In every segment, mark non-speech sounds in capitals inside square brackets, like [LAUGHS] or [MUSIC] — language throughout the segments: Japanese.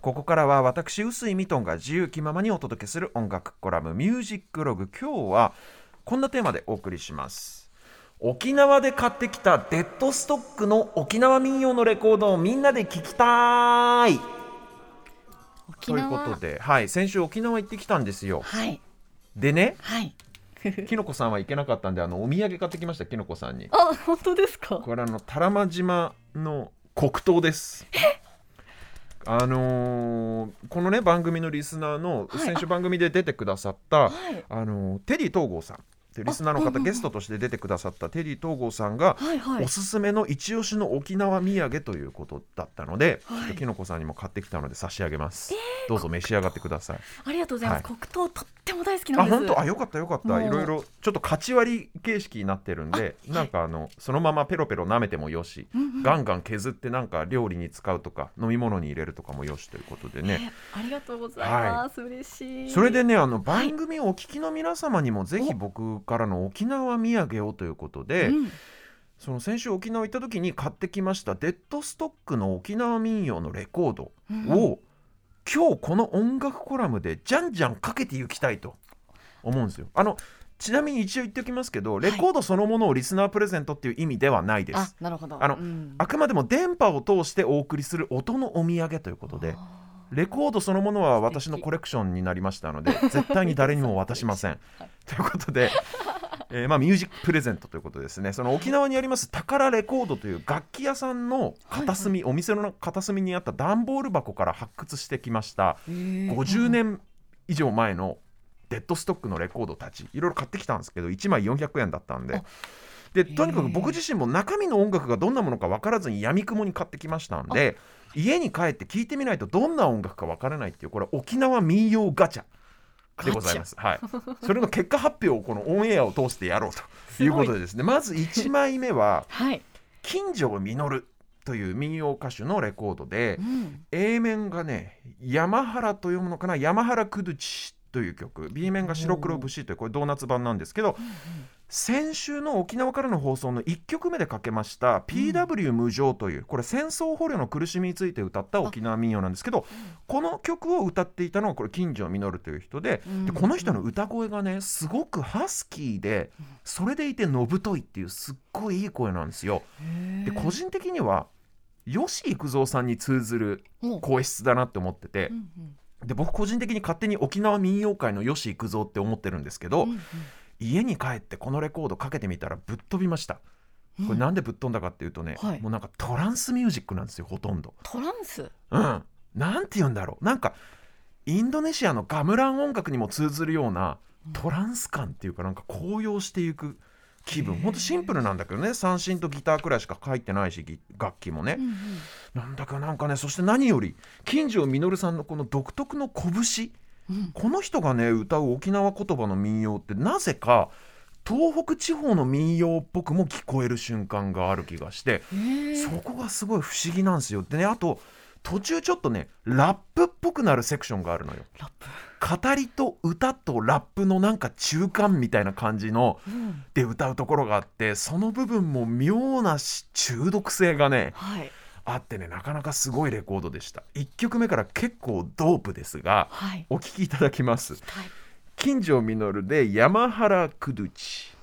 ここからは私臼井ミトンが自由気ままにお届けする音楽コラムミュージックログ今日はこんなテーマでお送りします沖縄で買ってきたデッドストックの沖縄民謡のレコードをみんなで聞きたいということで、はい、先週沖縄行ってきたんですよ。はい。でね、はい。きのこさんは行けなかったんで、あのお土産買ってきました、きのこさんに。あ、本当ですか？これあの多良間島の黒糖です。あのーこのね番組のリスナーのはい先週番組で出てくださった、はい。あのーテリー東郷さんでリスナーの方ゲストとして出てくださったテリー東郷さんが、はいはいお。すすめの一押しの沖縄土産ということだったので、はいきのこさんにも買ってきたので差し上げます、どうぞ召し上がってくださいありがとうございます。は黒糖とっても大好きなんです。あ本当？あよかったよかった。いろいろちょっと勝ち割り形式になってるんで、なんかあのそのままペロペロ舐めてもよし、うんうん。ガンガン削ってなんか料理に使うとか飲み物に入れるとかもよしということでね、えありがとうございます。嬉しい。それでねあの番組をお聞きの皆様にもぜひ僕からの沖縄土産をということで、うん。その先週沖縄行った時に買ってきましたデッドストックの沖縄民謡のレコードを、うん今日この音楽コラムでじゃんじゃんかけていきたいと思うんですよ。あのちなみに一応言っておきますけどレコードそのものをリスナープレゼントっていう意味ではないです。あ、なるほど。あのうんあくまでも電波を通してお送りする音のお土産ということでレコードそのものは私のコレクションになりましたので絶対に誰にも渡しません。[LAUGHS] ということで、えーまあ、ミュージックプレゼントということですね。その沖縄にあります宝レコードという楽器屋さんの片隅、お店の片隅にあった段ボール箱から発掘してきましたへー。50年以上前のデッドストックのレコードたち。いろいろ買ってきたんですけど1枚400円だったんで。あ。でとにかく僕自身も中身の音楽がどんなものか分からずにやみくもに買ってきましたんで家に帰って聞いてみないとどんな音楽か分からないっていうこれ沖縄民謡ガチャでございます。はい、それの結果発表をこのオンエアを通してやろうと [LAUGHS] いうことでですね。まず1枚目は [LAUGHS] はい。金城実という民謡歌手のレコードでう、ん。A 面がね山原と読むのかな？山原くどちという曲。B 面が白黒節というこれドーナツ版なんですけど先週の沖縄からの放送の1曲目でかけました「PW 無常」というこれ戦争捕虜の苦しみについて歌った沖縄民謡なんですけどこの曲を歌っていたのはこれ金城実という人ででこの人の歌声がねすごくハスキーでそれでいてのぶといっていうすっごいいい声なんですよ。で個人的には吉幾三さんに通ずる人声質だなって思っててで僕個人的に勝手に沖縄民謡界の吉幾三って思ってるんですけど、うんうん家に帰ってこのレコードかけてみたらぶっ飛びました。これなんでぶっ飛んだかっていうとね、はい。もうなんかトランスミュージックなんですよほとんど。トランス？うん。なんて言うんだろう。なんかインドネシアのガムラン音楽にも通ずるようなトランス感っていうかなんか高揚していく気分。ほんとシンプルなんだけどね。三振とギターくらいしか入ってないしギ楽器もね、うんうん。なんだかなんかねそして何より金城実さんのこの独特の拳うん。この人がね歌う沖縄言葉の民謡ってなぜか東北地方の民謡っぽくも聞こえる瞬間がある気がしてそこがすごい不思議なんですよ。でねあと途中ちょっとねラップっぽくなるセクションがあるのよ。ラップ。語りと歌とラップのなんか中間みたいな感じのうん。で歌うところがあってその部分も妙なし中毒性がねはい。あってねなかなかすごいレコードでした。1曲目から結構ドープですがはい。お聴きいただきます。はい。金城実で山原くどち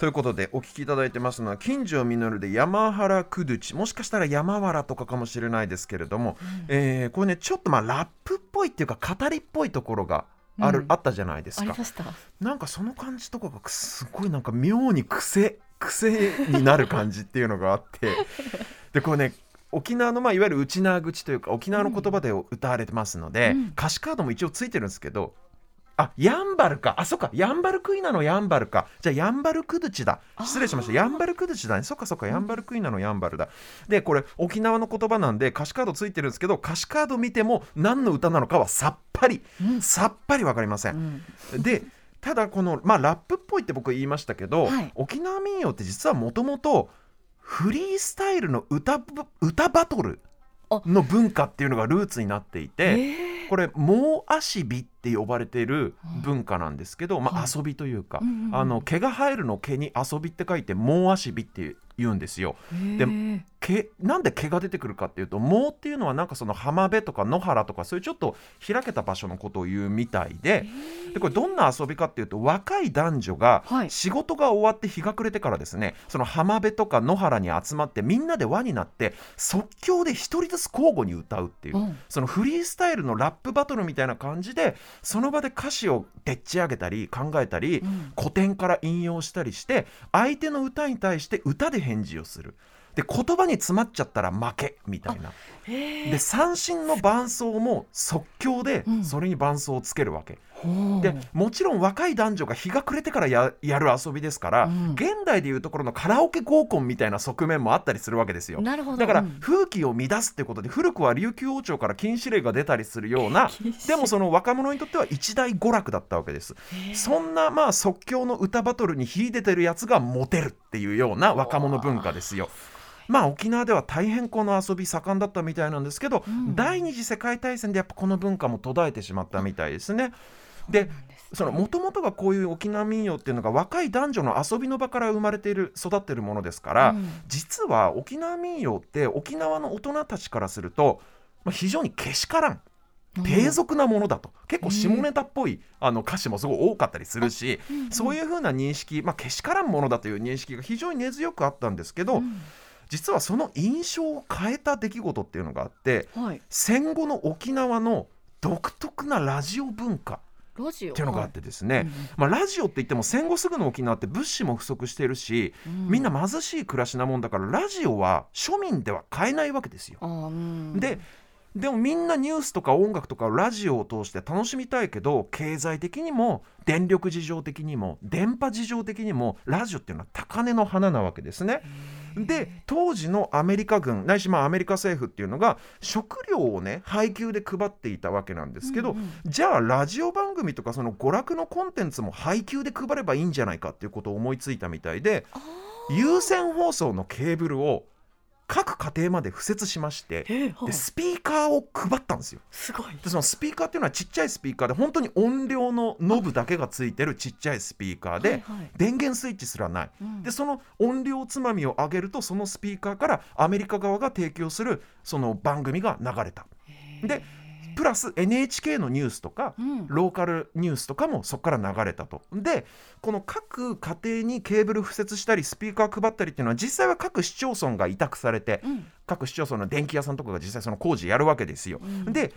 ということでお聞きいただいてますのは金城実で山原くどちもしかしたら山原とかかもしれないですけれども、えーこれねちょっとまあラップっぽいっていうか語りっぽいところがある、うん。あったじゃないですか。ありました。なんかその感じとかがすごいなんか妙に癖癖になる感じっていうのがあって。[LAUGHS] でこれね沖縄のまあいわゆる内縄口というか沖縄の言葉で歌われてますので、うん。歌詞カードも一応ついてるんですけどあヤンバルか。あそっか。ヤンバルクイナのヤンバルか。じゃあヤンバルクドチだ。失礼しました。ヤンバルクドチだね。そっかそっか。ヤンバルクイナのヤンバルだ。でこれ沖縄の言葉なんで歌詞カードついてるんですけど歌詞カード見ても何の歌なのかはさっぱりうん。さっぱり分かりません。うん。でただこの、まあ、ラップっぽいって僕言いましたけど、はい。沖縄民謡って実はもともとフリースタイルの歌ぶ歌バトルの文化っていうのがルーツになっていて、えこれ「もう足火」って呼ばれている文化なんですけど、まあ、はい。遊びというか、うんうんうん。あの毛が生えるの毛に遊びって書いて「もう足火」って言うんですよ。でへ毛なんで毛が出てくるかっていうと毛っていうのはなんかその浜辺とか野原とかそういうちょっと開けた場所のことを言うみたいででこれどんな遊びかっていうと若い男女がはい。仕事が終わって日が暮れてからですねその浜辺とか野原に集まってみんなで輪になって即興で一人ずつ交互に歌うっていううん。そのフリースタイルのラップバトルみたいな感じでその場で歌詞をでっち上げたり考えたりうん。古典から引用したりして相手の歌に対して歌で返事をする。で言葉に詰まっちゃったら負けみたいな。で三振の伴奏も即興でうん。それに伴奏をつけるわけ、でもちろん若い男女が日が暮れてからややる遊びですから、うん。現代でいうところのカラオケ合コンみたいな側面もあったりするわけですよ。なるほど。だからうん。風紀を乱すってことで古くは琉球王朝から禁止令が出たりするような [LAUGHS] でもその若者にとっては一大娯楽だったわけです。そんなまあ即興の歌バトルに秀でてるやつがモテるっていうような若者文化ですよ。まあ沖縄では大変この遊び盛んだったみたいなんですけど、うん。第二次世界大戦でやっぱこの文化も途絶えてしまったみたいですね。でその元々がこういう沖縄民謡っていうのが若い男女の遊びの場から生まれている育っているものですから、うん。実は沖縄民謡って沖縄の大人たちからすると、まあ、非常にけしからん低俗なものだと、結構下ネタっぽいあの歌詞もすごい多かったりするし、そういうふうな認識、まあ、けしからんものだという認識が非常に根強くあったんですけど、うん。実はその印象を変えた出来事っていうのがあってはい。戦後の沖縄の独特なラジオ文化っていうのがあってですね、はい。まあ、ラジオって言っても戦後すぐの沖縄って物資も不足しているし、うん。みんな貧しい暮らしなもんだからラジオは庶民では買えないわけですよ。うん。ででもみんなニュースとか音楽とかラジオを通して楽しみたいけど経済的にも電力事情的にも電波事情的にもラジオっていうのは高値の花なわけですね。で当時のアメリカ軍ないしまあアメリカ政府っていうのが食料をね配給で配っていたわけなんですけど、うんうん。じゃあラジオ番組とかその娯楽のコンテンツも配給で配ればいいんじゃないかっていうことを思いついたみたいであ有線放送のケーブルを各家庭まで敷設しましてでスピーカーを配ったんですよ。すごいでそのスピーカーっていうのはちっちゃいスピーカーで本当に音量のノブだけがついてるちっちゃいスピーカーで、はいはい電源スイッチすらない。うんでその音量つまみを上げるとそのスピーカーからアメリカ側が提供するその番組が流れた。でプラス NHK のニュースとかうんローカルニュースとかもそこから流れたと。でこの各家庭にケーブル敷設したりスピーカー配ったりっていうのは実際は各市町村が委託されてうん各市町村の電気屋さんとかが実際その工事やるわけですよ。うんで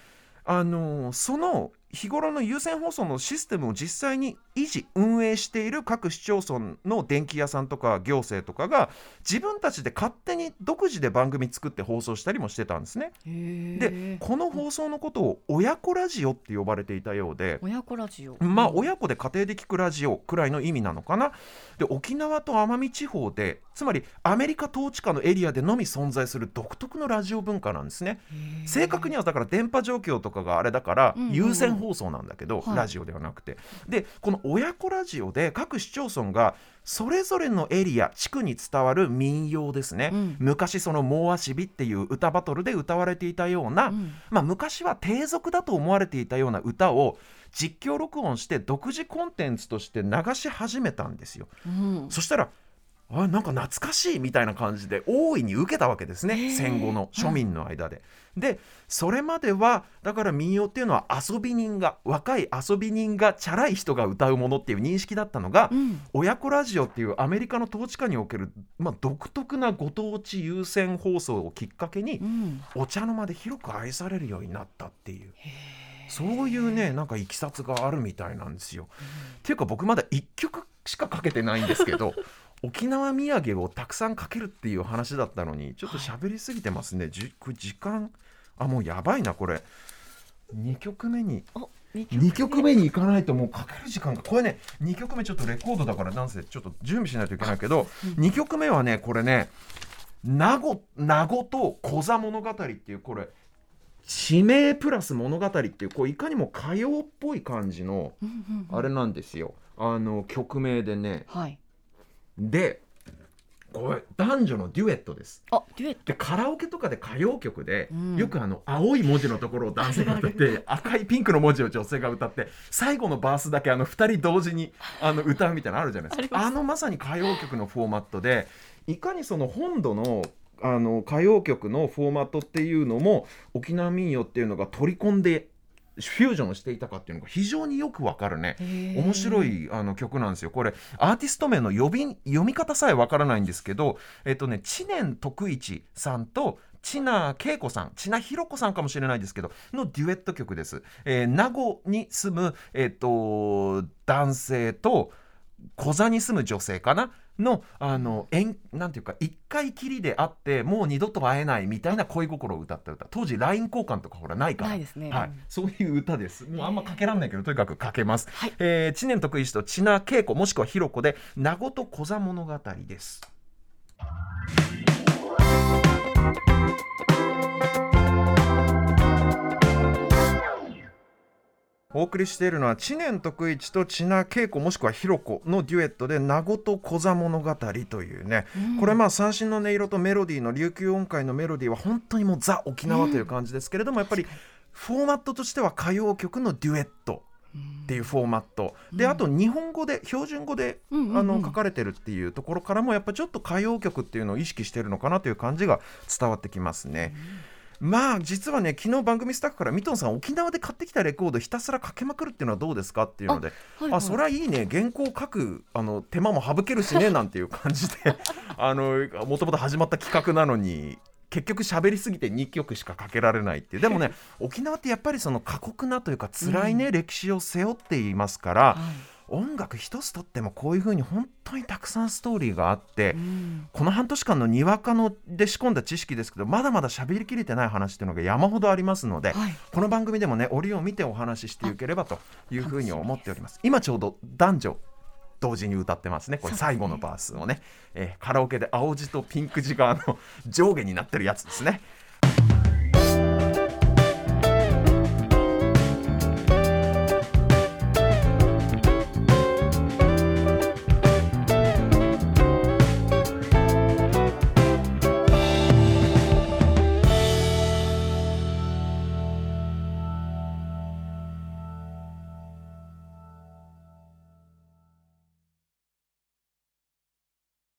あのーその日頃の有線放送のシステムを実際に維持運営している各市町村の電気屋さんとか行政とかが自分たちで勝手に独自で番組作って放送したりもしてたんですね。でこの放送のことを親子ラジオって呼ばれていたようで。親子ラジオ。まあうん。親子で家庭で聞くラジオくらいの意味なのかな。で沖縄と奄美地方でつまりアメリカ統治下のエリアでのみ存在する独特のラジオ文化なんですね。正確にはだから電波状況とかがあれだからうんうんうん。有線放送なんだけど、はい。ラジオではなくて。でこの親子ラジオで各市町村がそれぞれのエリア地区に伝わる民謡ですね、うん。昔その「もうあしび」っていう歌バトルで歌われていたような、うん。まあ、昔は低俗だと思われていたような歌を実況録音して独自コンテンツとして流し始めたんですよ。うん。そしたらあなんか懐かしいみたいな感じで大いに受けたわけですね。戦後の庶民の間で。でそれまではだから民謡っていうのは遊び人が若い遊び人がチャラい人が歌うものっていう認識だったのが、うん。親子ラジオっていうアメリカの統治下における、まあ、独特なご当地優先放送をきっかけにうん。お茶の間で広く愛されるようになったっていう。そういうねなんかいきさつがあるみたいなんですよ。っていうか僕まだ1曲しかかけてないんですけど [LAUGHS] 沖縄土産をたくさんかけるっていう話だったのにちょっと喋りすぎてますね。じこれ時間あもうやばいなこれ。2曲目にお二2曲目に行かないともうかける時間がこれね2曲目ちょっとレコードだからなんせちょっと準備しないといけないけど2曲目はねこれね「名護名護と小座物語」っていうこれ地名プラス物語っていうこういかにも歌謡っぽい感じのあれなんですよあの曲名でね。はい。でこれ男女のデュエットです。あデュエット。でカラオケとかで歌謡曲で、うん。よくあの青い文字のところを男性が歌って [LAUGHS] 赤いピンクの文字を女性が歌って最後のバースだけあの2人同時にあの歌うみたいなのあるじゃないですか。あのまさに歌謡曲のフォーマットでいかにその本土のあの歌謡曲のフォーマットっていうのも沖縄民謡っていうのが取り込んでフュージョンしていたかっていうのが非常によくわかるね。面白いあの曲なんですよ。これアーティスト名の呼び読み方さえわからないんですけどえっとね知念徳一さんと千奈恵子さん千奈弘子さんかもしれないですけどのデュエット曲です、えー名護に住む、えっと男性と小座に住む女性かな？のあの縁なんていうか一回きりで会ってもう二度と会えないみたいな恋心を歌った歌。当時 LINE 交換とかほらないから。ないですね。はい、そういう歌です。もうあんまかけらんないけどとにかくかけます、はい。えー知念徳一と千奈恵子もしくはひろ子で「名護と小座物語」です。お送りしているのは知念徳一と千奈恵子もしくはひろ子のデュエットで「名護と小座物語」というね、これまあ三振の音色とメロディーの琉球音階のメロディーは本当にもうザ沖縄という感じですけれども、やっぱりフォーマットとしては歌謡曲のデュエットっていうフォーマット、であと日本語で標準語で、うんうんうん。あの書かれてるっていうところからもやっぱちょっと歌謡曲っていうのを意識してるのかなという感じが伝わってきますね。まあ実はね昨日番組スタッフからミトンさん沖縄で買ってきたレコードひたすらかけまくるっていうのはどうですかっていうのではいはい。あそれはいいね。原稿を書くあの手間も省けるしね [LAUGHS] なんていう感じであのもともと始まった企画なのに結局喋りすぎて2曲しかかけられないっていう。でもね沖縄ってやっぱりその過酷なというか辛いね、歴史を背負っていますから、はい。音楽一つとってもこういうふうに本当にたくさんストーリーがあって、うん。この半年間のにわかので仕込んだ知識ですけどまだまだ喋りきれてない話っていうのが山ほどありますので、はい。この番組でもね折を見てお話ししていければというふうに思っております。今ちょうど男女同時に歌ってますね。これ最後のバースをね。えーカラオケで青字とピンク字があの上下になってるやつですね